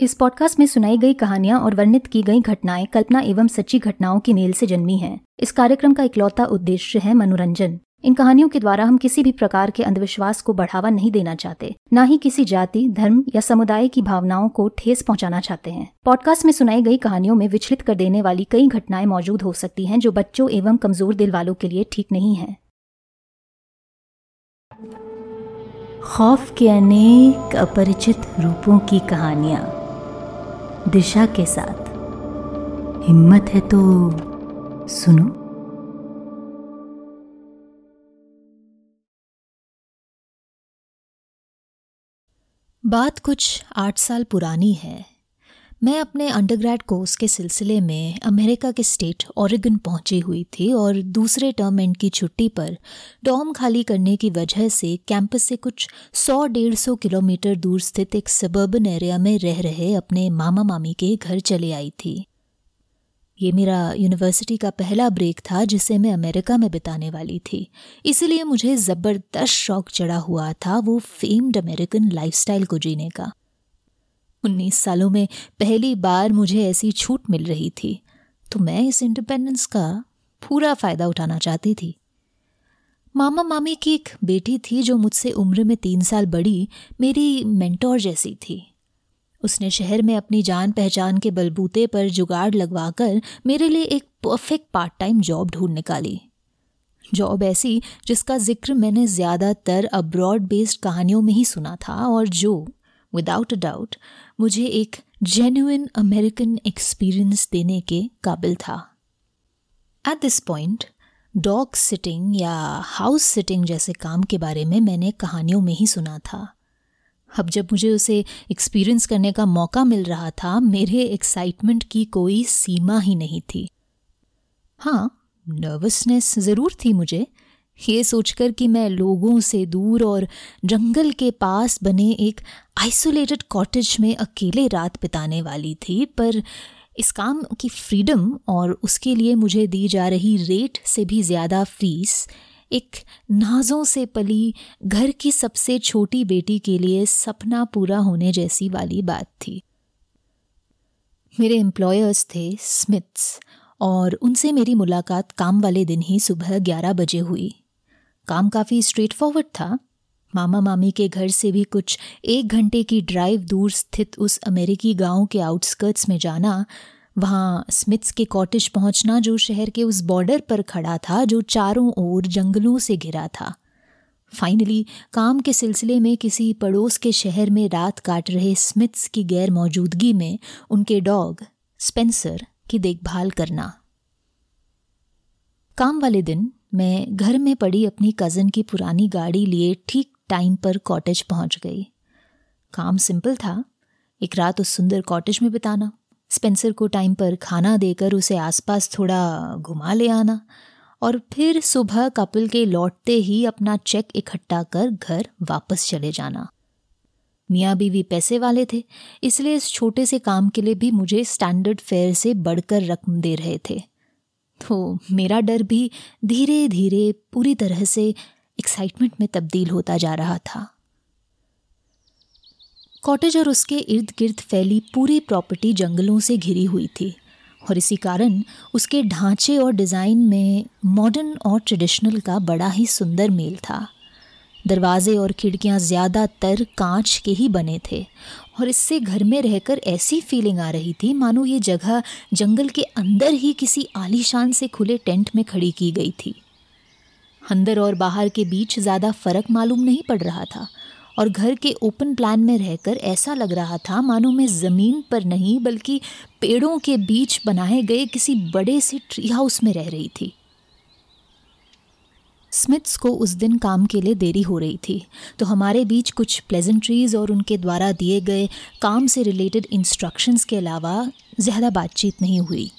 इस पॉडकास्ट में सुनाई गई कहानियाँ और वर्णित की गई घटनाएँ कल्पना एवं सच्ची घटनाओं की मेल से जन्मी हैं। इस कार्यक्रम का इकलौता उद्देश्य है मनोरंजन। इन कहानियों के द्वारा हम किसी भी प्रकार के अंधविश्वास को बढ़ावा नहीं देना चाहते, न ही किसी जाति, धर्म या समुदाय की भावनाओं को ठेस पहुंचाना चाहते हैं। पॉडकास्ट में सुनाई गई कहानियों में विचलित कर देने वाली कई घटनाएँ मौजूद हो सकती हैं जो बच्चों एवं कमज़ोर दिल वालों के लिए ठीक नहीं है। खौफ के अनेक अपरिचित रूपों की कहानियाँ। दिशा के साथ। हिम्मत है तो सुनो। बात कुछ आठ साल पुरानी है। मैं अपने अंडरग्रेड कोर्स के सिलसिले में अमेरिका के स्टेट ओरेगन पहुँची हुई थी और दूसरे टर्म एंड की छुट्टी पर डॉम खाली करने की वजह से कैंपस से कुछ सौ डेढ़ सौ किलोमीटर दूर स्थित एक सबर्बन एरिया में रह रहे अपने मामा मामी के घर चले आई थी। ये मेरा यूनिवर्सिटी का पहला ब्रेक था जिसे मैं अमेरिका में बिताने वाली थी। इसलिए मुझे ज़बरदस्त शौक चढ़ा हुआ था वो फेम्ड अमेरिकन लाइफस्टाइल को जीने का। उन्नीस सालों में पहली बार मुझे ऐसी छूट मिल रही थी तो मैं इस इंडिपेंडेंस का पूरा फ़ायदा उठाना चाहती थी। मामा मामी की एक बेटी थी जो मुझसे उम्र में तीन साल बड़ी, मेरी मेंटोर जैसी थी। उसने शहर में अपनी जान पहचान के बलबूते पर जुगाड़ लगवाकर मेरे लिए एक परफेक्ट पार्ट टाइम जॉब ढूंढ निकाली। जॉब ऐसी जिसका ज़िक्र मैंने ज़्यादातर अब्रॉड बेस्ड कहानियों में ही सुना था और जो विदाउट अ डाउट मुझे एक जेन्युइन अमेरिकन एक्सपीरियंस देने के काबिल था। At this point dog sitting या हाउस सिटिंग जैसे काम के बारे में मैंने कहानियों में ही सुना था। अब जब मुझे उसे एक्सपीरियंस करने का मौका मिल रहा था, मेरे एक्साइटमेंट की कोई सीमा ही नहीं थी। हाँ नर्वसनेस ज़रूर थी मुझे ये सोचकर कि मैं लोगों से दूर और जंगल के पास बने एक आइसोलेटेड कॉटेज में अकेले रात बिताने वाली थी, पर इस काम की फ्रीडम और उसके लिए मुझे दी जा रही रेट से भी ज़्यादा फ़ीस एक नाजों से पली घर की सबसे छोटी बेटी के लिए सपना पूरा होने जैसी वाली बात थी। मेरे एम्प्लॉयर्स थे स्मिथ्स और उनसे मेरी मुलाकात काम वाले दिन ही सुबह ग्यारह बजे हुई। काम काफ़ी स्ट्रेट फॉरवर्ड था। मामा मामी के घर से भी कुछ एक घंटे की ड्राइव दूर स्थित उस अमेरिकी गाँव के आउटस्कर्ट्स में जाना, वहाँ स्मिथ्स के कॉटेज पहुँचना जो शहर के उस बॉर्डर पर खड़ा था, जो चारों ओर जंगलों से घिरा था। फाइनली काम के सिलसिले में किसी पड़ोस के शहर में रात काट रहे स्मिथ्स की गैर मौजूदगी में उनके डॉग स्पेंसर की देखभाल करना। काम वाले दिन मैं घर में पड़ी अपनी कज़न की पुरानी गाड़ी लिए ठीक टाइम पर कॉटेज पहुँच गई। काम सिंपल था। एक रात उस सुंदर कॉटेज में बिताना। स्पेंसर को टाइम पर खाना देकर उसे आसपास थोड़ा घुमा ले आना और फिर सुबह कपिल के लौटते ही अपना चेक इकट्ठा कर घर वापस चले जाना। मियाँ बीवी पैसे वाले थे, इसलिए इस छोटे से काम के लिए भी मुझे स्टैंडर्ड फेयर से बढ़कर रकम दे रहे थे। तो मेरा डर भी धीरे धीरे पूरी तरह से एक्साइटमेंट में तब्दील होता जा रहा था। कॉटेज और उसके इर्द गिर्द फैली पूरी प्रॉपर्टी जंगलों से घिरी हुई थी और इसी कारण उसके ढांचे और डिज़ाइन में मॉडर्न और ट्रेडिशनल का बड़ा ही सुंदर मेल था। दरवाजे और खिड़कियाँ ज़्यादातर कांच के ही बने थे और इससे घर में रहकर ऐसी फीलिंग आ रही थी, मानो ये जगह जंगल के अंदर ही किसी आलीशान से खुले टेंट में खड़ी की गई थी। अंदर और बाहर के बीच ज़्यादा फ़र्क मालूम नहीं पड़ रहा था और घर के ओपन प्लान में रहकर ऐसा लग रहा था, मानो मैं ज़मीन पर नहीं, बल्कि पेड़ों के बीच बनाए गए किसी बड़े से ट्री हाउस में रह रही थी। स्मिथ्स को उस दिन काम के लिए देरी हो रही थी। तो हमारे बीच कुछ प्लेजेंट्रीज और उनके द्वारा दिए गए काम से रिलेटेड इंस्ट्रक्शंस के अलावा ज़्यादा बातचीत नहीं हुई।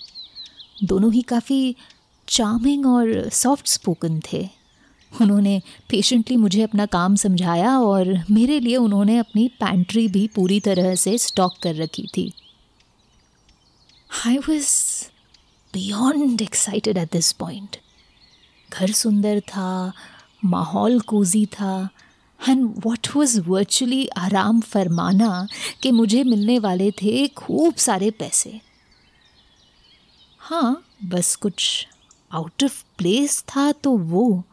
दोनों ही काफ़ी चार्मिंग और सॉफ्ट स्पोकन थे। उन्होंने पेशेंटली मुझे अपना काम समझाया और मेरे लिए उन्होंने अपनी पैंट्री भी पूरी तरह से स्टॉक कर रखी थी। I was beyond excited at this point घर सुंदर था, माहौल कोजी था। एंड वॉट वॉज़ वर्चुअली आराम फरमाना कि मुझे मिलने वाले थे खूब सारे पैसे। हाँ बस कुछ आउट ऑफ़ प्लेस था तो वो,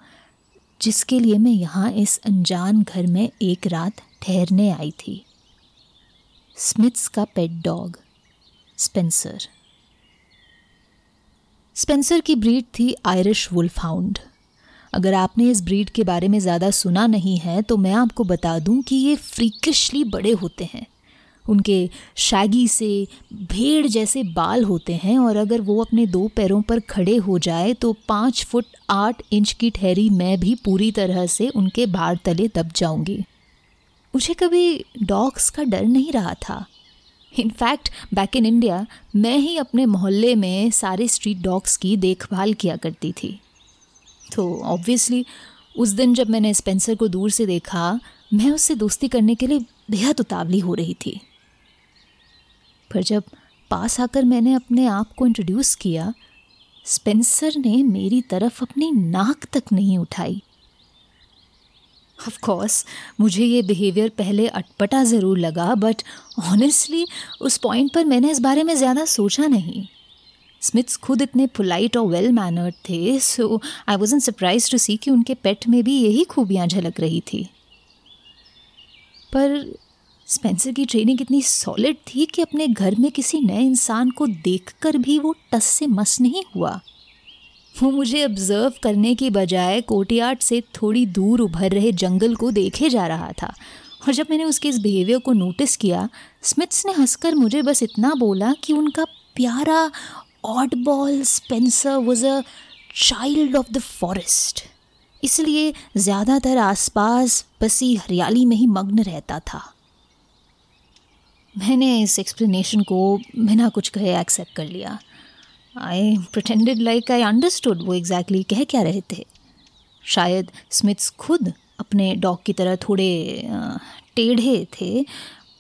जिसके लिए मैं यहाँ इस अनजान घर में एक रात ठहरने आई थी। स्मिथ्स का पेट डॉग स्पेंसर स्पेंसर की ब्रीड थी आयरिश वुल्फ हाउंड अगर आपने इस ब्रीड के बारे में ज़्यादा सुना नहीं है तो मैं आपको बता दूँ कि ये फ्रीकिशली बड़े होते हैं। उनके शैगी से भेड़ जैसे बाल होते हैं और अगर वो अपने दो पैरों पर खड़े हो जाए तो पाँच फुट आठ इंच की ठहरी मैं भी पूरी तरह से उनके भार तले दब जाऊँगी। मुझे कभी डॉग्स का डर नहीं रहा था। इनफैक्ट बैक इन इंडिया मैं ही अपने मोहल्ले में सारे स्ट्रीट डॉग्स की देखभाल किया करती थी। तो ऑब्वियसली उस दिन जब मैंने स्पेंसर को दूर से देखा, मैं उससे दोस्ती करने के लिए बेहद उतावली हो रही थी। पर जब पास आकर मैंने अपने आप को इंट्रोड्यूस किया स्पेंसर ने मेरी तरफ़ अपनी नाक तक नहीं उठाई। ऑफ़ कोर्स मुझे ये बिहेवियर पहले अटपटा ज़रूर लगा बट ऑनेस्टली उस पॉइंट पर मैंने इस बारे में ज़्यादा सोचा नहीं। स्मिथ्स खुद इतने पोलाइट और वेल मैनर्ड थे so I was surprised to see कि उनके पेट में भी यही खूबियाँ झलक रही थी। पर स्पेंसर की ट्रेनिंग इतनी सॉलिड थी कि अपने घर में किसी नए इंसान को देखकर भी वो टस से मस नहीं हुआ। वो मुझे ऑब्ज़र्व करने की बजाय कोटियाट से थोड़ी दूर उभर रहे जंगल को देखे जा रहा था। और जब मैंने उसके इस बिहेवियर को नोटिस किया स्मिथ्स ने हंसकर मुझे बस इतना बोला कि उनका प्यारा oddball Spencer was a child of the forest इसलिए ज़्यादातर आसपास बसी हरियाली में ही मग्न रहता था। मैंने इस एक्सप्लेनेशन को बिना कुछ कहे एक्सेप्ट कर लिया। I pretended like I understood वो एग्जैक्टली exactly कह क्या रहे थे। शायद स्मिथ्स खुद अपने डॉग की तरह थोड़े टेढ़े थे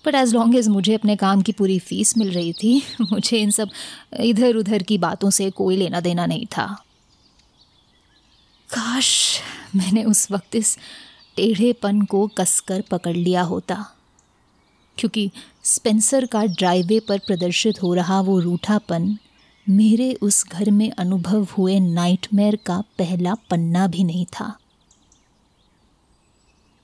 बट एज़ लॉन्ग एज़ मुझे अपने काम की पूरी फ़ीस मिल रही थी, मुझे इन सब इधर उधर की बातों से कोई लेना देना नहीं था। काश मैंने उस वक्त इस टेढ़ेपन को कसकर पकड़ लिया होता, क्योंकि स्पेंसर का ड्राइवे पर प्रदर्शित हो रहा वो रूठापन मेरे उस घर में अनुभव हुए नाइटमेयर का पहला पन्ना भी नहीं था।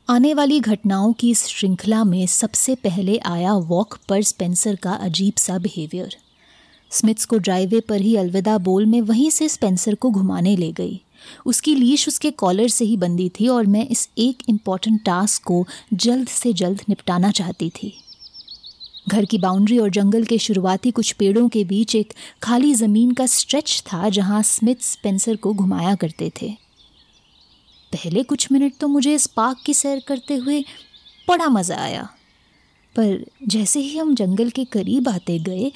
आने वाली घटनाओं की इस श्रृंखला में सबसे पहले आया वॉक पर स्पेंसर का अजीब सा बिहेवियर स्मिथ्स को ड्राइवे पर ही अलविदा बोल में वहीं से स्पेंसर को घुमाने ले गई। उसकी लीश उसके कॉलर से ही बंदी थी और मैं इस एक इंपॉर्टेंट टास्क को जल्द से जल्द निपटाना चाहती थी। घर की बाउंड्री और जंगल के शुरुआती कुछ पेड़ों के बीच एक खाली ज़मीन का स्ट्रेच था जहाँ स्मिथ स्पेंसर को घुमाया करते थे। पहले कुछ मिनट तो मुझे इस पार्क की सैर करते हुए बड़ा मज़ा आया। पर जैसे ही हम जंगल के करीब आते गए,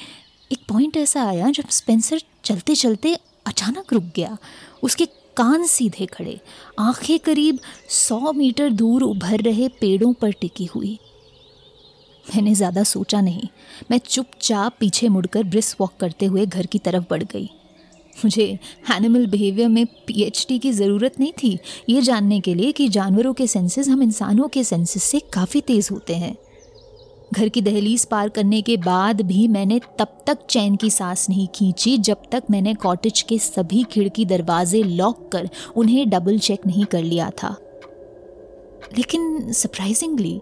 एक पॉइंट ऐसा आया जब स्पेंसर चलते चलते अचानक रुक गया। उसके कान सीधे खड़े। आँखें करीब सौ मीटर दूर उभर रहे पेड़ों पर टिकी हुई। मैंने ज़्यादा सोचा नहीं। मैं चुपचाप पीछे मुड़कर ब्रिस वॉक करते हुए घर की तरफ़ बढ़ गई। मुझे एनिमल बिहेवियर में पीएचडी की ज़रूरत नहीं थी। ये जानने के लिए कि जानवरों के सेंसेस हम इंसानों के सेंसेस से काफ़ी तेज़ होते हैं। घर की दहलीज पार करने के बाद भी मैंने तब तक चैन की सांस नहीं खींची, जब तक मैंने कॉटेज के सभी खिड़की दरवाजे लॉक कर उन्हें डबल चेक नहीं कर लिया था। लेकिन सरप्राइजिंगली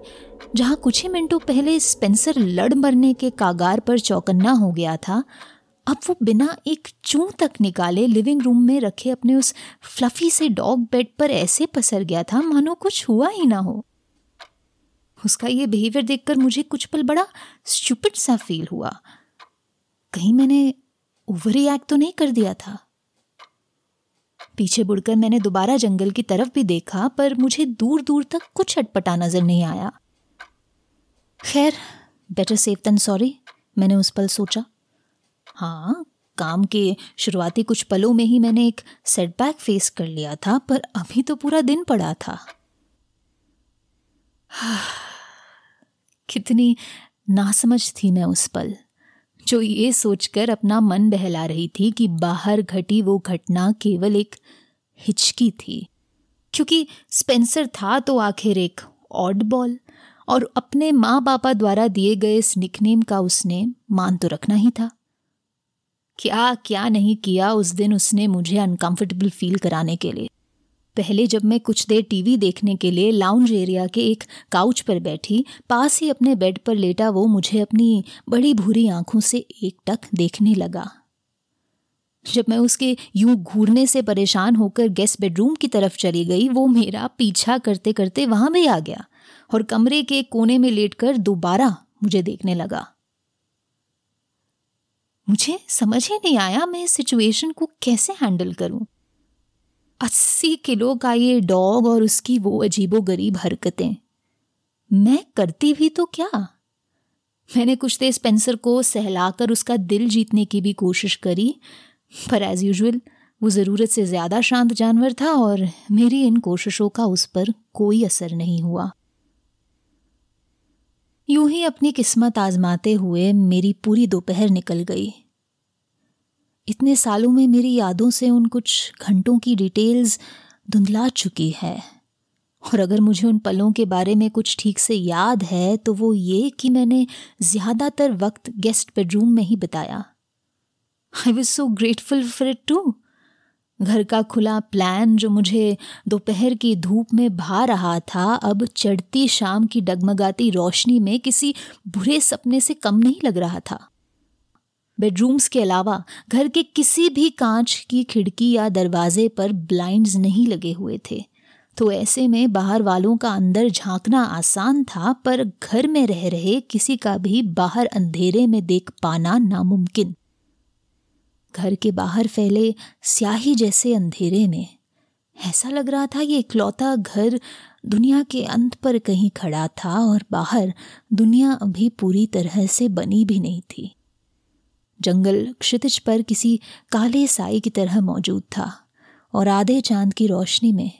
जहाँ कुछ ही मिनटों पहले स्पेंसर लड़ मरने के कागार पर चौकन्ना हो गया था, अब वो बिना एक चूं तक निकाले लिविंग रूम में रखे अपने उस फ्लफी से डॉग बेड पर ऐसे पसर गया था, मानो कुछ हुआ ही ना हो। उसका ये बिहेवियर देखकर मुझे कुछ पल बड़ा स्टूपिड सा फील हुआ। कहीं मैंने ओवर रिएक्ट तो नहीं कर दिया था? पीछे बुड़कर मैंने दोबारा जंगल की तरफ़ भी देखा, पर मुझे दूर दूर तक कुछ अटपटा नज़र नहीं आया। खैर बेटर सेफ़ देन सॉरी मैंने उस पल सोचा। हाँ काम के शुरुआती कुछ पलों में ही मैंने एक सेटबैक फेस कर लिया था, पर अभी तो पूरा दिन पड़ा था। कितनी नासमझ थी मैं उस पल। जो ये सोचकर अपना मन बहला रही थी कि बाहर घटी वो घटना केवल एक हिचकी थी। क्योंकि स्पेंसर था तो आखिर एक ऑड बॉल और अपने माँ बापा द्वारा दिए गए इस निकनेम का उसने मान तो रखना ही था। क्या क्या नहीं किया उस दिन उसने मुझे अनकंफर्टेबल फील कराने के लिए। पहले जब मैं कुछ देर टीवी देखने के लिए लाउंज एरिया के एक काउच पर बैठी, पास ही अपने बेड पर लेटा वो मुझे अपनी बड़ी भूरी आँखों से एक टक देखने लगा। जब मैं उसके यूँ घूरने से परेशान होकर गेस्ट बेडरूम की तरफ़ चली गई, वो मेरा पीछा करते करते वहाँ भी आ गया और कमरे के कोने में लेटकर दोबारा मुझे देखने लगा। मुझे समझ ही नहीं आया मैं इस सिचुएशन को कैसे हैंडल करूँ। अस्सी किलो का ये डॉग और उसकी वो अजीबो गरीब हरकतें। मैं करती भी तो क्या? मैंने कुछ देर स्पेंसर को सहलाकर उसका दिल जीतने की भी कोशिश करी, पर एज यूजल वो ज़रूरत से ज़्यादा शांत जानवर था और मेरी इन कोशिशों का उस पर कोई असर नहीं हुआ। यूँ ही अपनी किस्मत आजमाते हुए मेरी पूरी दोपहर निकल गई। इतने सालों में मेरी यादों से उन कुछ घंटों की डिटेल्स धुंधला चुकी है। और अगर मुझे उन पलों के बारे में कुछ ठीक से याद है तो वो ये कि मैंने ज़्यादातर वक्त गेस्ट बेडरूम में ही बताया। I was so grateful for it to घर का खुला प्लान जो मुझे दोपहर की धूप में भा रहा था, अब चढ़ती शाम की डगमगाती रोशनी में किसी बुरे सपने से कम नहीं लग रहा था। बेडरूम्स के अलावा घर के किसी भी कांच की खिड़की या दरवाजे पर ब्लाइंड्स नहीं लगे हुए थे। तो ऐसे में बाहर वालों का अंदर झांकना आसान था, पर घर में रह रहे किसी का भी बाहर अंधेरे में देख पाना नामुमकिन। घर के बाहर फैले स्याही जैसे अंधेरे में। ऐसा लग रहा था ये इकलौता घर दुनिया के अंत पर कहीं खड़ा था और बाहर दुनिया अभी पूरी तरह से बनी भी नहीं थी। जंगल क्षितिज पर किसी काले साई की तरह मौजूद था और आधे चाँद की रोशनी में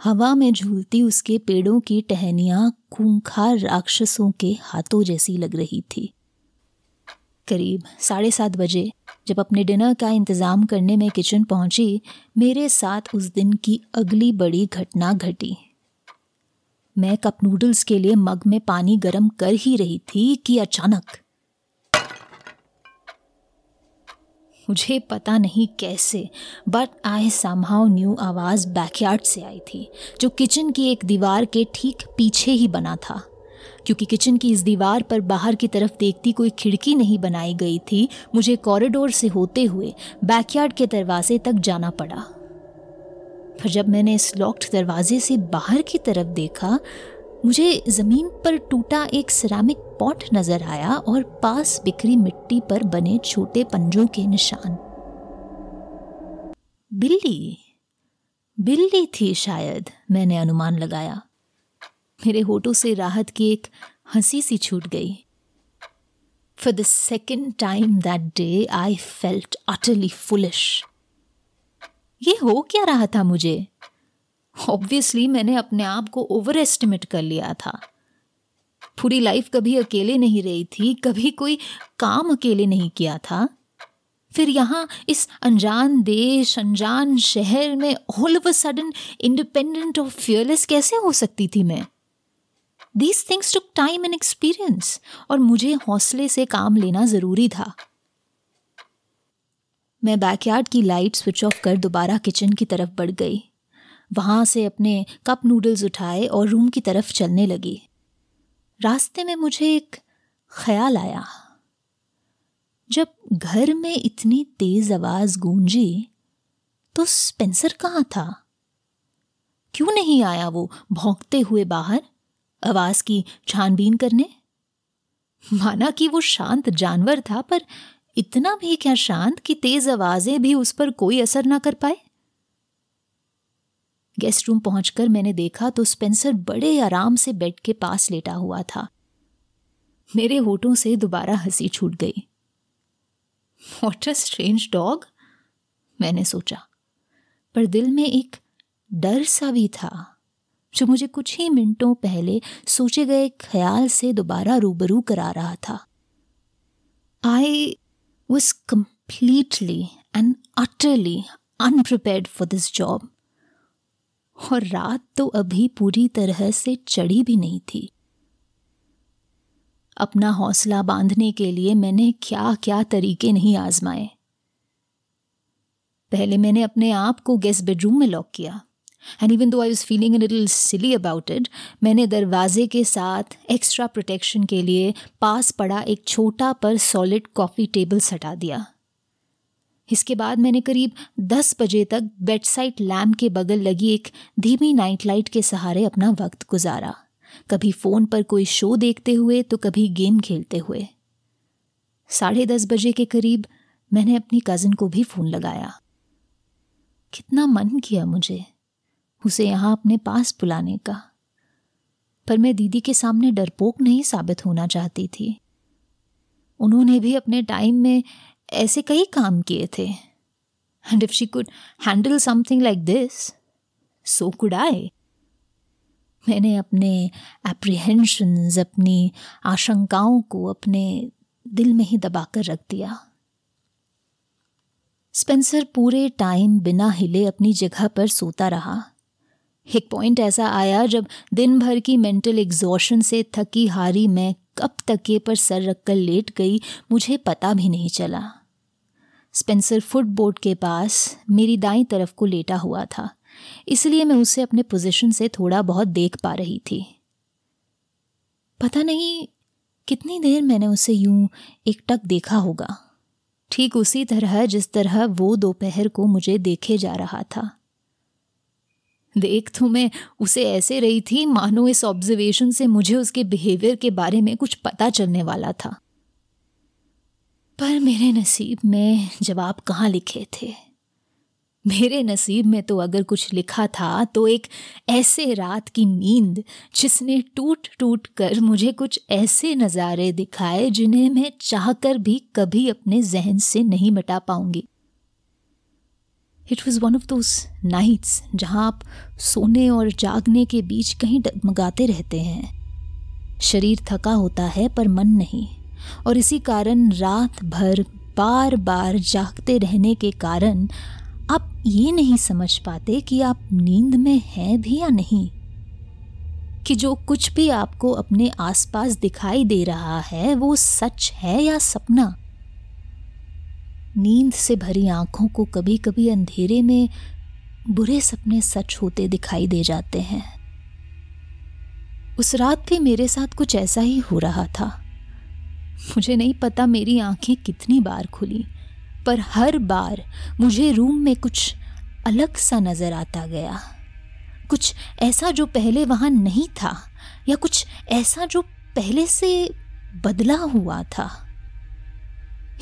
हवा में झूलती उसके पेड़ों की टहनियाँ खूंखार राक्षसों के हाथों जैसी लग रही थी। करीब साढ़े सात बजे, जब अपने डिनर का इंतज़ाम करने में किचन पहुँची, मेरे साथ उस दिन की अगली बड़ी घटना घटी। मैं कप नूडल्स के लिए मग में पानी गर्म कर ही रही थी कि अचानक मुझे पता नहीं कैसे बट आई समहाउ न्यू आवाज़ बैकयार्ड से आई थी, जो किचन की एक दीवार के ठीक पीछे ही बना था। क्योंकि किचन की इस दीवार पर बाहर की तरफ़ देखती कोई खिड़की नहीं बनाई गई थी, मुझे कॉरिडोर से होते हुए बैकयार्ड के दरवाजे तक जाना पड़ा। पर जब मैंने इस लॉक्ड दरवाजे से बाहर की तरफ़ देखा मुझे ज़मीन पर टूटा एक सिरामिक पॉट नज़र आया और पास बिखरी मिट्टी पर बने छोटे पंजों के निशान। बिल्ली? बिल्ली थी शायद, मैंने अनुमान लगाया। मेरे होठों से राहत की एक हँसी सी छूट गई। For the second time that day I felt utterly foolish ये हो क्या रहा था मुझे? ऑब्वियसली मैंने अपने आप को ओवर एस्टिमेट कर लिया था। पूरी लाइफ कभी अकेले नहीं रही थी, कभी कोई काम अकेले नहीं किया था। फिर यहाँ इस अनजान देश, अनजान शहर में all of a sudden independent और फियरलेस कैसे हो सकती थी मैं? These things took time and experience और मुझे हौसले से काम लेना ज़रूरी था। मैं बैकयार्ड की लाइट स्विच ऑफ़ कर दोबारा किचन की तरफ़ बढ़ गई। वहाँ से अपने कप नूडल्स उठाए और रूम की तरफ़ चलने लगी। रास्ते में मुझे एक ख्याल आया। जब घर में इतनी तेज आवाज़ गूंजी तो स्पेंसर कहाँ था? क्यों नहीं आया वो भौंकते हुए बाहर आवाज़ की छानबीन करने? माना कि वो शांत जानवर था, पर इतना भी क्या शांत कि तेज आवाज़ें भी उस पर कोई असर ना कर पाए? गेस्ट रूम पहुंचकर मैंने देखा तो स्पेंसर बड़े आराम से बेड के पास लेटा हुआ था। मेरे होठों से दोबारा हँसी छूट गई। वॉट अ स्ट्रेंज डॉग मैंने सोचा। पर दिल में एक डर सा भी था, जो मुझे कुछ ही मिनटों पहले सोचे गए ख्याल से दोबारा रूबरू करा रहा था। I was completely and utterly unprepared for this job और रात तो अभी पूरी तरह से चढ़ी भी नहीं थी। अपना हौसला बांधने के लिए मैंने क्या क्या तरीके नहीं आजमाए। पहले मैंने अपने आप को गेस्ट बेडरूम में लॉक किया and even though I was feeling little silly about it मैंने दरवाजे के साथ एक्स्ट्रा प्रोटेक्शन के लिए पास पड़ा एक छोटा पर सॉलिड कॉफ़ी टेबल सटा दिया। इसके बाद मैंने करीब दस बजे तक बेड साइड लैम्प के बगल लगी एक धीमी नाइट लाइट के सहारे अपना वक्त गुजारा। कभी फ़ोन पर कोई शो देखते हुए तो कभी गेम खेलते हुए। साढ़े दस बजे के करीब मैंने अपनी कज़न को भी फ़ोन लगाया। कितना मन किया मुझे उसे यहाँ अपने पास बुलाने का। पर मैं दीदी के सामने डरपोक नहीं साबित होना चाहती थी। उन्होंने भी अपने टाइम में ऐसे कई काम किए थे। And if she could handle something like this so could I मैंने अपने एप्रीहेंशंस अपनी आशंकाओं को अपने दिल में ही दबाकर रख दिया। स्पेंसर पूरे टाइम बिना हिले अपनी जगह पर सोता रहा। एक पॉइंट ऐसा आया जब दिन भर की मेंटल एग्जॉशन से थकी हारी मैं कब तके पर सर रखकर लेट गई, मुझे पता भी नहीं चला। स्पेंसर फुटबोर्ड के पास मेरी दाई तरफ़ को लेटा हुआ था। इसलिए मैं उसे अपने पोजीशन से थोड़ा बहुत देख पा रही थी। पता नहीं कितनी देर मैंने उसे यूँ एकटक देखा होगा। ठीक उसी तरह जिस तरह वो दोपहर को मुझे देखे जा रहा था। देख तो मैं उसे ऐसे रही थी, मानो इस ऑब्जर्वेशन से मुझे उसके बिहेवियर के बारे में कुछ पता चलने वाला था। पर मेरे नसीब में जवाब कहाँ लिखे थे? मेरे नसीब में तो अगर कुछ लिखा था तो एक ऐसे रात की नींद जिसने टूट टूट कर मुझे कुछ ऐसे नज़ारे दिखाए जिन्हें मैं चाहकर भी कभी अपने जहन से नहीं मिटा पाऊँगी। It was one of those nights जहाँ आप सोने और जागने के बीच कहीं डगमगाते रहते हैं। शरीर थका होता है पर मन नहीं। और इसी कारण रात भर बार बार जागते रहने के कारण आप ये नहीं समझ पाते कि आप नींद में हैं भी या नहीं, कि जो कुछ भी आपको अपने आसपास दिखाई दे रहा है वो सच है या सपना। नींद से भरी आँखों को कभी कभी अंधेरे में बुरे सपने सच होते दिखाई दे जाते हैं। उस रात भी मेरे साथ कुछ ऐसा ही हो रहा था। मुझे नहीं पता मेरी आँखें कितनी बार खुली, पर हर बार मुझे रूम में कुछ अलग सा नज़र आता गया। कुछ ऐसा जो पहले वहाँ नहीं था, या कुछ ऐसा जो पहले से बदला हुआ था।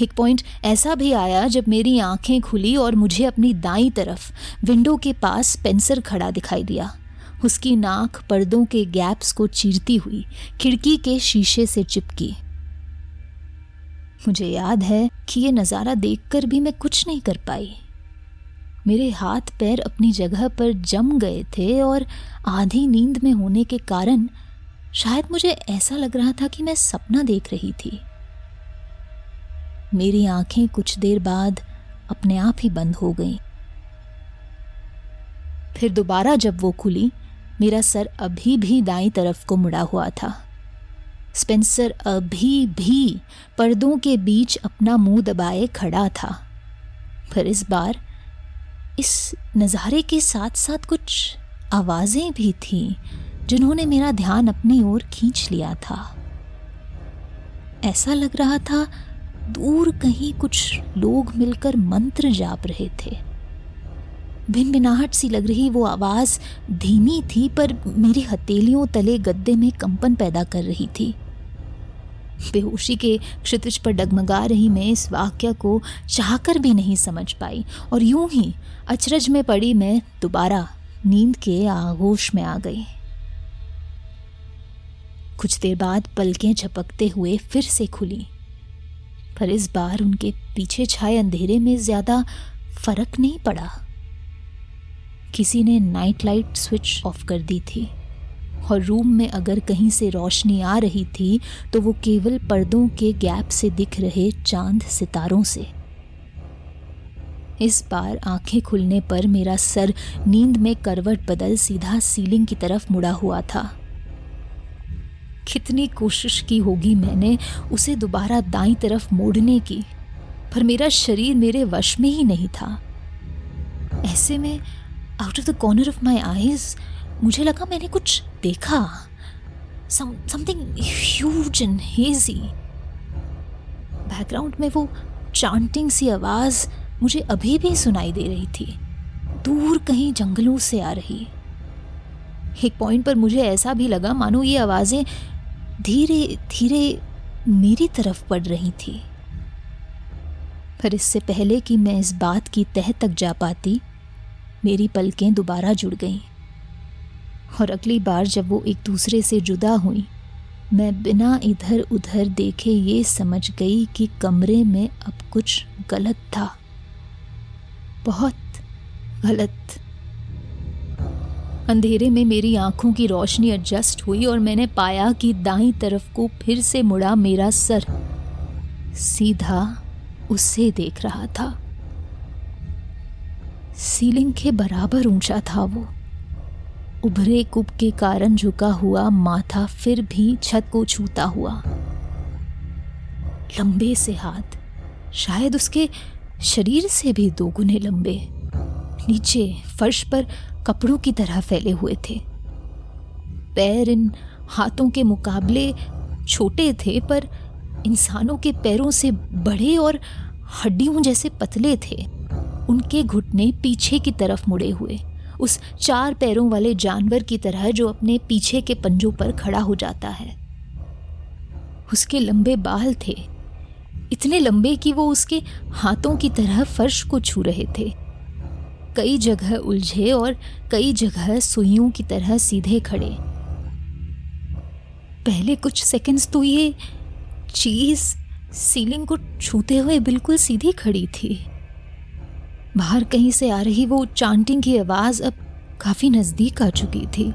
एक पॉइंट ऐसा भी आया जब मेरी आँखें खुली और मुझे अपनी दाई तरफ़ विंडो के पास पेंसर खड़ा दिखाई दिया। उसकी नाक पर्दों के गैप्स को चीरती हुई, खिड़की के शीशे से चिपकी। मुझे याद है कि ये नज़ारा देखकर भी मैं कुछ नहीं कर पाई। मेरे हाथ पैर अपनी जगह पर जम गए थे और आधी नींद में होने के कारण शायद मुझे ऐसा लग रहा था कि मैं सपना देख रही थी। मेरी आँखें कुछ देर बाद अपने आप ही बंद हो गईं। फिर दोबारा जब वो खुली, मेरा सर अभी भी दाई तरफ़ को मुड़ा हुआ था। स्पेंसर अभी भी पर्दों के बीच अपना मुँह दबाए खड़ा था। पर इस बार इस नज़ारे के साथ साथ कुछ आवाज़ें भी थीं, जिन्होंने मेरा ध्यान अपनी ओर खींच लिया था। ऐसा लग रहा था दूर कहीं कुछ लोग मिलकर मंत्र जाप रहे थे। भिन भिनाहट सी लग रही वो आवाज़ धीमी थी, पर मेरी हथेलियों तले गद्दे में कंपन पैदा कर रही थी। बेहोशी के क्षितिज पर डगमगा रही मैं इस वाक्य को चाहकर भी नहीं समझ पाई। और यूँ ही अचरज में पड़ी मैं दोबारा नींद के आगोश में आ गई। कुछ देर बाद पलकें झपकते हुए फिर से खुली। पर इस बार उनके पीछे छाए अंधेरे में ज़्यादा फ़र्क नहीं पड़ा। किसी ने नाइट लाइट स्विच ऑफ़ कर दी थी। और रूम में अगर कहीं से रोशनी आ रही थी तो वो केवल पर्दों के गैप से दिख रहे चाँद सितारों से। इस बार आँखें खुलने पर मेरा सर नींद में करवट बदल सीधा सीलिंग की तरफ़ मुड़ा हुआ था। कितनी कोशिश की होगी मैंने उसे दोबारा दाई तरफ़ मोड़ने की, पर मेरा शरीर मेरे वश में ही नहीं था। ऐसे में out of the corner of my eyes मुझे लगा मैंने कुछ देखा? Something huge and hazy background में वो चांटिंग सी आवाज़ मुझे अभी भी सुनाई दे रही थी। दूर कहीं जंगलों से आ रही। एक पॉइंट पर मुझे ऐसा भी लगा, मानो ये आवाज़ें धीरे धीरे मेरी तरफ़ पड़ रही थी। पर इससे पहले कि मैं इस बात की तह तक जा पाती, मेरी पलकें दोबारा जुड़ गईं। और अगली बार जब वो एक दूसरे से जुदा हुई, मैं बिना इधर उधर देखे ये समझ गई कि कमरे में अब कुछ गलत था। बहुत गलत। अंधेरे में मेरी आँखों की रोशनी एडजस्ट हुई और मैंने पाया कि दाई तरफ़ को फिर से मुड़ा मेरा सर। सीधा उसे देख रहा था। सीलिंग के बराबर ऊँचा था वो। उभरे कुप के कारण झुका हुआ माथा फिर भी छत को छूता हुआ। लंबे से हाथ, शायद उसके शरीर से भी दो गुने लंबे, नीचे फर्श पर कपड़ों की तरह फैले हुए थे। पैर इन हाथों के मुकाबले छोटे थे, पर इंसानों के पैरों से बड़े और हड्डियों जैसे पतले थे। उनके घुटने पीछे की तरफ़ मुड़े हुए। उस चार पैरों वाले जानवर की तरह जो अपने पीछे के पंजों पर खड़ा हो जाता है। उसके लंबे बाल थे। इतने लंबे कि वो उसके हाथों की तरह फर्श को छू रहे थे। कई जगह उलझे और कई जगह सुइयों की तरह सीधे खड़े। पहले कुछ सेकंड्स तो ये चीज़ सीलिंग को छूते हुए बिल्कुल सीधी खड़ी थी। बाहर कहीं से आ रही वो चांटिंग की आवाज़ अब काफ़ी नज़दीक आ चुकी थी।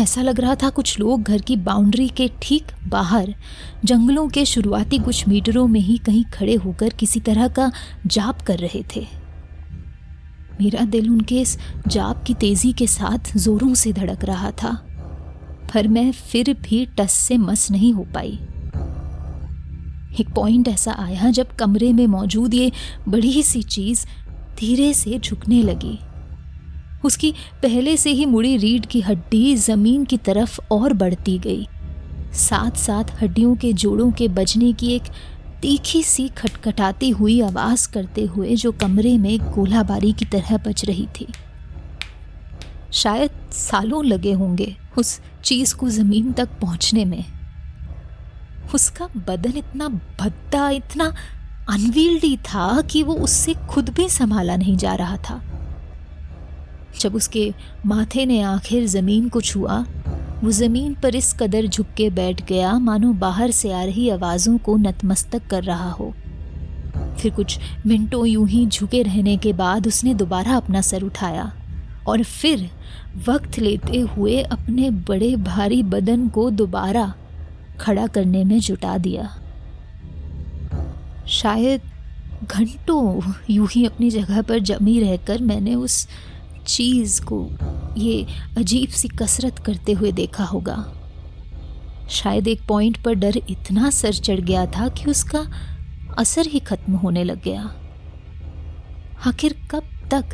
ऐसा लग रहा था कुछ लोग घर की बाउंड्री के ठीक बाहर, जंगलों के शुरुआती कुछ मीटरों में ही कहीं खड़े होकर किसी तरह का जाप कर रहे थे। मेरा दिल उनके इस जाप की तेज़ी के साथ जोरों से धड़क रहा था, पर मैं फिर भी टस से मस नहीं हो पाई। एक पॉइंट ऐसा आया जब कमरे में मौजूद ये बड़ी सी चीज़ धीरे से झुकने लगी। उसकी पहले से ही मुड़ी रीढ़ की हड्डी ज़मीन की तरफ़ और बढ़ती गई। साथ साथ हड्डियों के जोड़ों के बजने की एक तीखी सी खटखटाती हुई आवाज़ करते हुए जो कमरे में गोलाबारी की तरह बज रही थी। शायद सालों लगे होंगे उस चीज़ को ज़मीन तक पहुँचने में। उसका बदन इतना भद्दा, इतना अनवील्डी था कि वो उससे खुद भी संभाला नहीं जा रहा था। जब उसके माथे ने आखिर ज़मीन को छुआ, वो ज़मीन पर इस कदर झुक के बैठ गया, मानो बाहर से आ रही आवाजों को नतमस्तक कर रहा हो। फिर कुछ मिनटों यूँ ही झुके रहने के बाद उसने दोबारा अपना सर उठाया और फिर वक्त लेते हुए अपने बड़े भारी बदन को दोबारा खड़ा करने में जुटा दिया। शायद घंटों यूँ ही अपनी जगह पर जमी रहकर मैंने उस चीज़ को, ये अजीब सी कसरत करते हुए देखा होगा। शायद एक पॉइंट पर डर इतना सर चढ़ गया था कि उसका असर ही खत्म होने लग गया। आखिर कब तक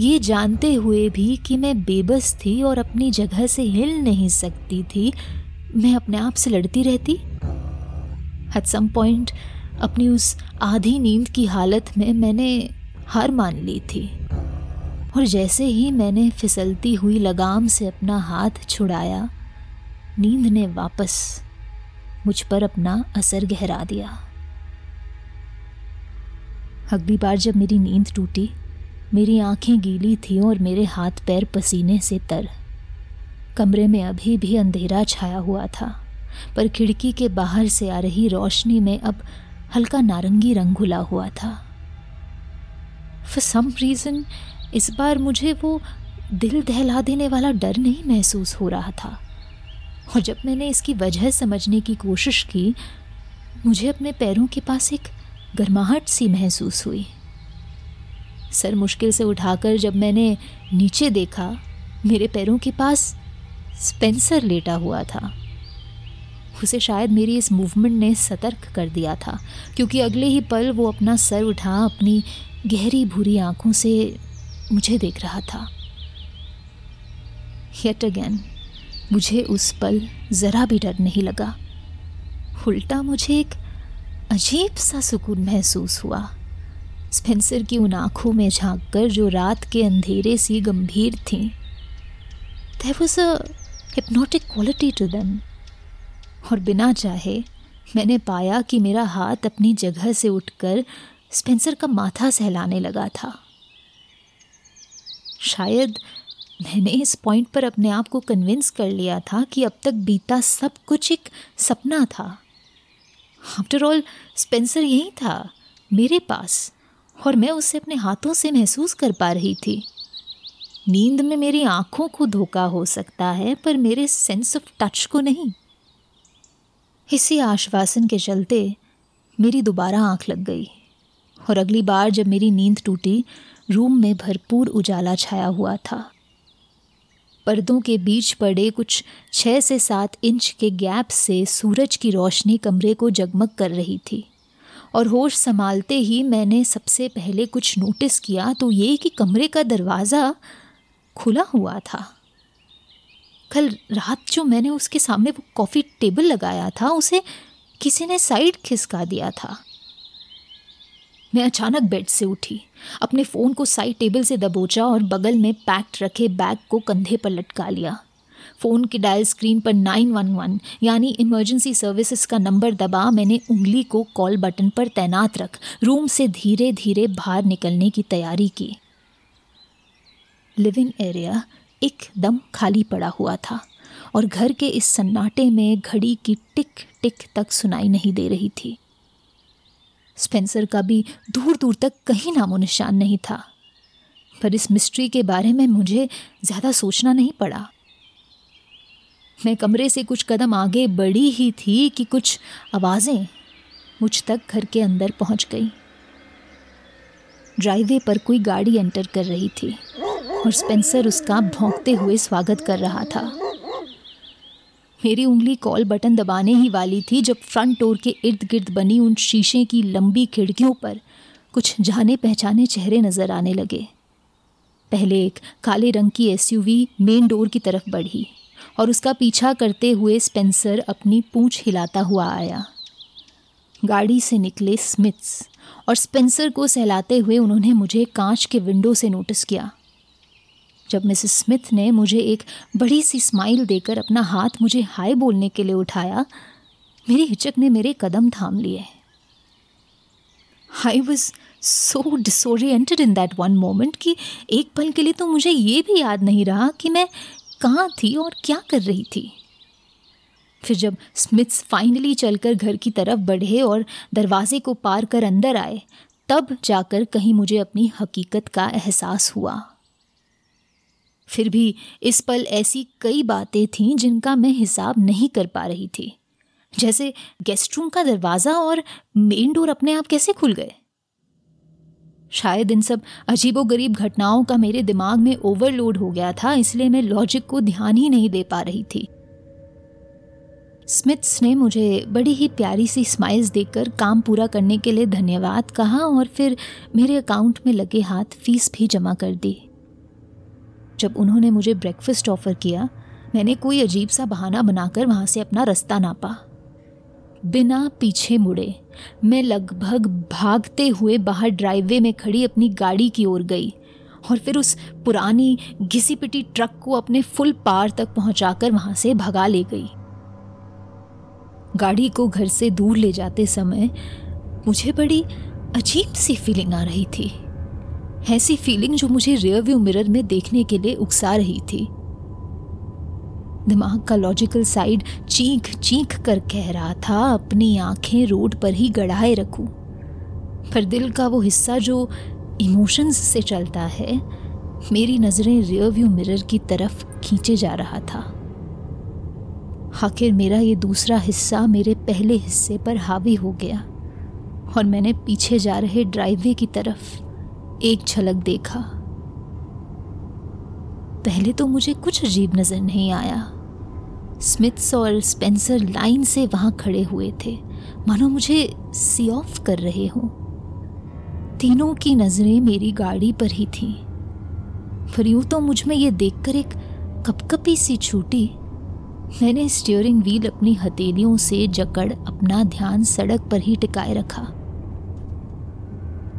ये जानते हुए भी कि मैं बेबस थी और अपनी जगह से हिल नहीं सकती थी मैं अपने आप से लड़ती रहती। एट सम पॉइंट अपनी उस आधी नींद की हालत में मैंने हार मान ली थी। और जैसे ही मैंने फिसलती हुई लगाम से अपना हाथ छुड़ाया, नींद ने वापस मुझ पर अपना असर गहरा दिया। अगली बार जब मेरी नींद टूटी, मेरी आँखें गीली थीं और मेरे हाथ पैर पसीने से तर। कमरे में अभी भी अंधेरा छाया हुआ था, पर खिड़की के बाहर से आ रही रोशनी में अब हल्का नारंगी रंग घुला हुआ था। फॉर सम रीज़न इस बार मुझे वो दिल दहला देने वाला डर नहीं महसूस हो रहा था। और जब मैंने इसकी वजह समझने की कोशिश की, मुझे अपने पैरों के पास एक गर्माहट सी महसूस हुई। सर मुश्किल से उठाकर जब मैंने नीचे देखा, मेरे पैरों के पास स्पेंसर लेटा हुआ था। उसे शायद मेरी इस मूवमेंट ने सतर्क कर दिया था, क्योंकि अगले ही पल वो अपना सर उठा, अपनी गहरी भूरी आँखों से मुझे देख रहा था। यट अगेन मुझे उस पल ज़रा भी डर नहीं लगा। उल्टा मुझे एक अजीब सा सुकून महसूस हुआ। स्पेंसर की उन आँखों में झाँक कर जो रात के अंधेरे सी गंभीर थीं there was a hypnotic quality to them और बिना चाहे, मैंने पाया कि मेरा हाथ अपनी जगह से उठकर स्पेंसर का माथा सहलाने लगा था। शायद मैंने इस पॉइंट पर अपने आप को कन्विंस कर लिया था कि अब तक बीता सब कुछ एक सपना था। आफ्टर ऑल स्पेंसर यही था, मेरे पास, और मैं उसे अपने हाथों से महसूस कर पा रही थी। नींद में मेरी आँखों को धोखा हो सकता है, पर मेरे सेंस ऑफ़ टच को नहीं। इसी आश्वासन के चलते मेरी दोबारा आँख लग गई, और अगली बार जब मेरी नींद टूटी, रूम में भरपूर उजाला छाया हुआ था। पर्दों के बीच पड़े कुछ छः से सात इंच के गैप से सूरज की रोशनी कमरे को जगमग कर रही थी, और होश संभालते ही मैंने सबसे पहले कुछ नोटिस किया तो ये कि कमरे का दरवाज़ा खुला हुआ था। कल रात जो मैंने उसके सामने वो कॉफ़ी टेबल लगाया था, उसे किसी ने साइड खिसका दिया था। मैं अचानक बेड से उठी, अपने फ़ोन को साइड टेबल से दबोचा और बगल में पैक्ड रखे बैग को कंधे पर लटका लिया। फ़ोन की डायल स्क्रीन पर 911 यानी इमरजेंसी सर्विसेज़ का नंबर दबा मैंने उंगली को कॉल बटन पर तैनात रख, रूम से धीरे धीरे बाहर निकलने की तैयारी की। लिविंग एरिया एकदम खाली पड़ा हुआ था और घर के इस सन्नाटे में घड़ी की टिक टिक तक सुनाई नहीं दे रही थी। स्पेंसर का भी दूर दूर तक कहीं नामो निशान नहीं था। पर इस मिस्ट्री के बारे में मुझे ज़्यादा सोचना नहीं पड़ा। मैं कमरे से कुछ कदम आगे बढ़ी ही थी कि कुछ आवाज़ें मुझ तक घर के अंदर पहुँच गई। ड्राइवे पर कोई गाड़ी एंटर कर रही थी। और स्पेंसर उसका भौंकते हुए स्वागत कर रहा था। मेरी उंगली कॉल बटन दबाने ही वाली थी जब फ्रंट डोर के इर्द गिर्द बनी उन शीशे की लंबी खिड़कियों पर कुछ जाने पहचाने चेहरे नज़र आने लगे। पहले एक काले रंग की एसयूवी मेन डोर की तरफ़ बढ़ी और उसका पीछा करते हुए स्पेंसर अपनी पूंछ हिलाता हुआ आया। गाड़ी से निकले स्मिथ्स और स्पेंसर को सहलाते हुए उन्होंने मुझे कांच के विंडो से नोटिस किया। जब मिसेस स्मिथ ने मुझे एक बड़ी सी स्माइल देकर अपना हाथ मुझे हाय बोलने के लिए उठाया, मेरी हिचक ने मेरे कदम थाम लिए। I was so disoriented in that one moment कि एक पल के लिए तो मुझे ये भी याद नहीं रहा कि मैं कहाँ थी और क्या कर रही थी। फिर जब स्मिथ्स फाइनली चलकर घर की तरफ़ बढ़े और दरवाजे को पार कर अंदर आए, तब जाकर कहीं मुझे अपनी हकीकत का एहसास हुआ। फिर भी इस पल ऐसी कई बातें थीं जिनका मैं हिसाब नहीं कर पा रही थी। जैसे गेस्ट रूम का दरवाज़ा और मेन डोर अपने आप कैसे खुल गए? शायद इन सब अजीबोगरीब घटनाओं का मेरे दिमाग में ओवरलोड हो गया था, इसलिए मैं लॉजिक को ध्यान ही नहीं दे पा रही थी। स्मिथ्स ने मुझे बड़ी ही प्यारी सी स्माइल्स देकर काम पूरा करने के लिए धन्यवाद कहा और फिर मेरे अकाउंट में लगे हाथ फ़ीस भी जमा कर दी जब उन्होंने मुझे ब्रेकफास्ट ऑफ़र किया, मैंने कोई अजीब सा बहाना बनाकर वहाँ से अपना रास्ता नापा। बिना पीछे मुड़े, मैं लगभग भागते हुए बाहर ड्राइववे में खड़ी अपनी गाड़ी की ओर गई और फिर उस पुरानी घिसी पिटी ट्रक को अपने फुल पार तक पहुंचाकर वहाँ से भगा ले गई। गाड़ी को घर से दूर ले जाते समय मुझे बड़ी अजीब सी फीलिंग आ रही थी। ऐसी फीलिंग जो मुझे रियर व्यू मिरर में देखने के लिए उकसा रही थी। दिमाग का लॉजिकल साइड चीख चीख कर कह रहा था, अपनी आँखें रोड पर ही गढ़ाए रखूँ। पर दिल का वो हिस्सा जो इमोशंस से चलता है, मेरी नज़रें रियर व्यू मिरर की तरफ़ खींचे जा रहा था। आखिर मेरा ये दूसरा हिस्सा मेरे पहले हिस्से पर हावी हो गया, और मैंने पीछे जा रहे ड्राइववे की तरफ़ एक झलक देखा। पहले तो मुझे कुछ अजीब नज़र नहीं आया। स्मिथ्स और स्पेंसर लाइन से वहाँ खड़े हुए थे। मानो मुझे सी ऑफ़ कर रहे हो। तीनों की नज़रें मेरी गाड़ी पर ही थीं। पर यूँ तो मुझमें ये देखकर एक कपकपी सी छूटी। मैंने स्टीयरिंग व्हील अपनी हथेलियों से जकड़ अपना ध्यान सड़क पर ही टिकाए रखा।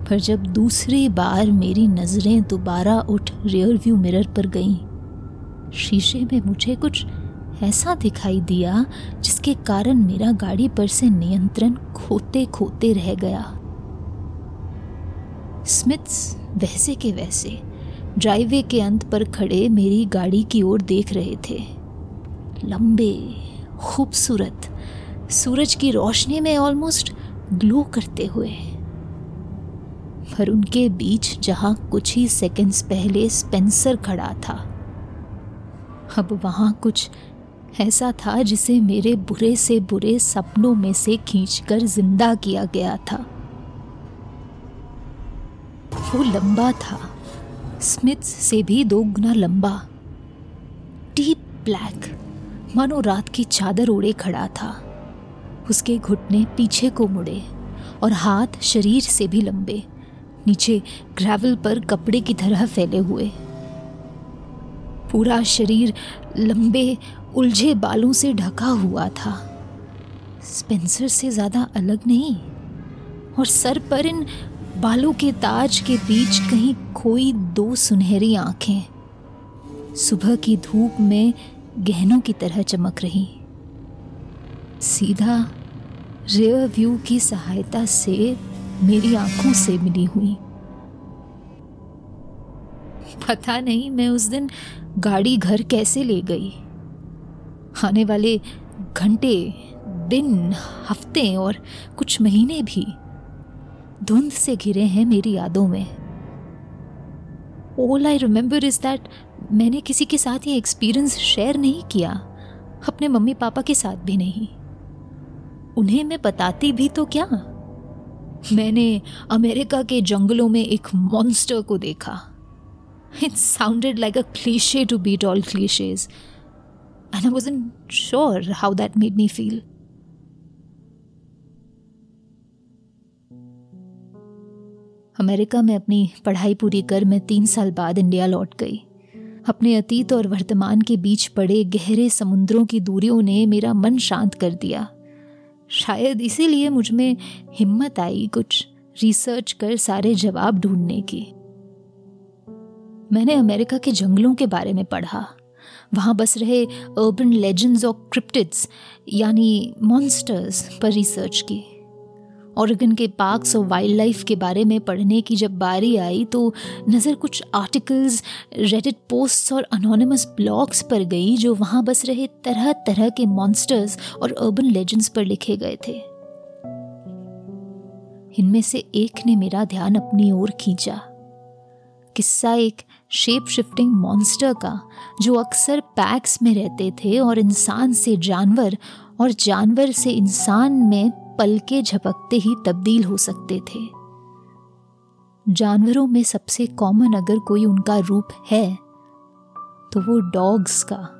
पर जब दूसरी बार मेरी नज़रें दोबारा उठ रियर व्यू मिरर पर गईं, शीशे में मुझे कुछ ऐसा दिखाई दिया जिसके कारण मेरा गाड़ी पर से नियंत्रण खोते खोते रह गया। स्मिथ्स वैसे के वैसे, ड्राइवे के अंत पर खड़े मेरी गाड़ी की ओर देख रहे थे। लंबे, खूबसूरत, सूरज की रोशनी में ऑलमोस्ट ग्लो करते हुए। पर उनके बीच जहाँ कुछ ही सेकंड्स पहले स्पेंसर खड़ा था। अब वहाँ कुछ ऐसा था जिसे मेरे बुरे से बुरे सपनों में से खींचकर ज़िंदा किया गया था। वो लंबा था। स्मिथ से भी दो गुना लंबा। डीप ब्लैक मानो रात की चादर ओढ़े खड़ा था। उसके घुटने पीछे को मुड़े और हाथ शरीर से भी लंबे। नीचे ग्रेवल पर कपड़े की तरह फैले हुए। पूरा शरीर लंबे, उलझे बालों से ढका हुआ था। स्पेंसर से ज़्यादा अलग नहीं। और सर पर इन बालों के ताज के बीच कहीं खोई दो सुनहरी आँखें। सुबह की धूप में गहनों की तरह चमक रही। सीधा रेयर व्यू की सहायता से मेरी आँखों से मिली हुई। पता नहीं मैं उस दिन गाड़ी घर कैसे ले गई। आने वाले घंटे, दिन, हफ़्ते और कुछ महीने भी धुंध से घिरे हैं मेरी यादों में। All I remember is that मैंने किसी के साथ ये एक्सपीरियंस शेयर नहीं किया। अपने मम्मी पापा के साथ भी नहीं। उन्हें मैं बताती भी तो क्या? मैंने अमेरिका के जंगलों में एक मॉन्स्टर को देखा। It sounded like a cliche to beat all cliches and I wasn't sure how that made me feel America में अपनी पढ़ाई पूरी कर मैं तीन साल बाद इंडिया लौट गई। अपने अतीत और वर्तमान के बीच पड़े गहरे समुद्रों की दूरियों ने मेरा मन शांत कर दिया। शायद इसीलिए मुझमें हिम्मत आई कुछ रिसर्च कर सारे जवाब ढूँढने की। मैंने अमेरिका के जंगलों के बारे में पढ़ा। वहाँ बस रहे अर्बन लेजेंड्स और क्रिप्टिड्स यानी मॉन्स्टर्स पर रिसर्च की। ऑर्गन के पार्क्स और वाइल्ड लाइफ के बारे में पढ़ने की जब बारी आई तो नज़र कुछ आर्टिकल्स रेडिट पोस्ट्स और अनोनिमस ब्लॉग्स पर गई, जो वहाँ बस रहे तरह तरह के मॉन्स्टर्स और अर्बन लेजेंड्स पर लिखे गए थे। इनमें से एक ने मेरा ध्यान अपनी ओर खींचा। किस्सा एक शेप शिफ्टिंग मॉन्स्टर का, जो अक्सर पैक्स में रहते थे और इंसान से जानवर और जानवर से इंसान में पल के झपकते ही तब्दील हो सकते थे। जानवरों में सबसे कॉमन अगर कोई उनका रूप है तो वो डॉग्स का।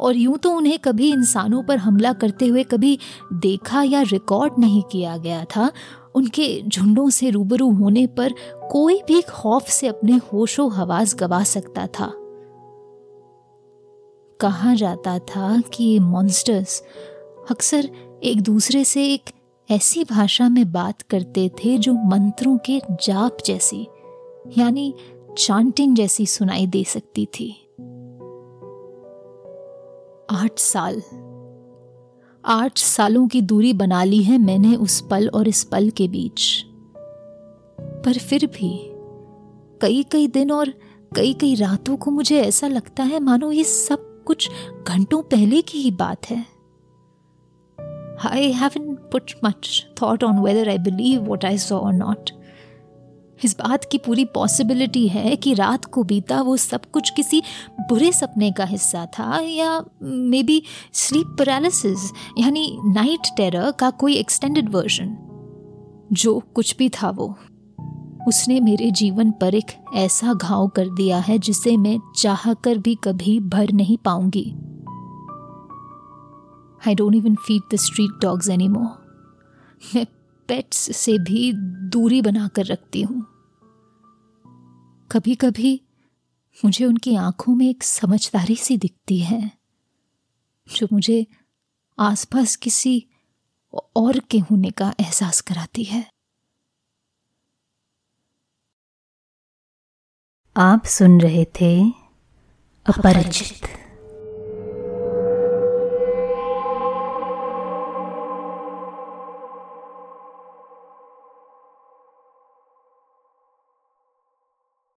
और यूँ तो उन्हें कभी इंसानों पर हमला करते हुए कभी देखा या रिकॉर्ड नहीं किया गया था, उनके झुंडों से रूबरू होने पर कोई भी खौफ से अपने होशो हवास गवा सकता था। कहा जाता था कि मॉन्स्टर्स अक्सर एक दूसरे से एक ऐसी भाषा में बात करते थे जो मंत्रों के जाप जैसी, यानी चांटिंग जैसी सुनाई दे सकती थी। आठ साल। आठ सालों की दूरी बना ली है मैंने उस पल और इस पल के बीच। पर फिर भी कई कई दिन और कई कई रातों को मुझे ऐसा लगता है, मानो ये सब कुछ घंटों पहले की ही बात है। I haven't put much thought on whether I believe what I saw or not. इस बात की पूरी पॉसिबिलिटी है कि रात को बीता वो सब कुछ किसी बुरे सपने का हिस्सा था या मे बी स्लीप पैरालिसिस यानी नाइट टेरर का कोई एक्सटेंडेड वर्जन जो कुछ भी था वो। उसने मेरे जीवन पर एक ऐसा घाव कर दिया है जिसे मैं चाह कर भी कभी भर नहीं पाऊँगी। I don't even feed the street dogs any more मैं पेट्स से भी दूरी बनाकर रखती हूँ। कभी कभी मुझे उनकी आँखों में एक समझदारी सी दिखती है, जो मुझे आसपास किसी और के होने का एहसास कराती है। आप सुन रहे थे अपरिचित।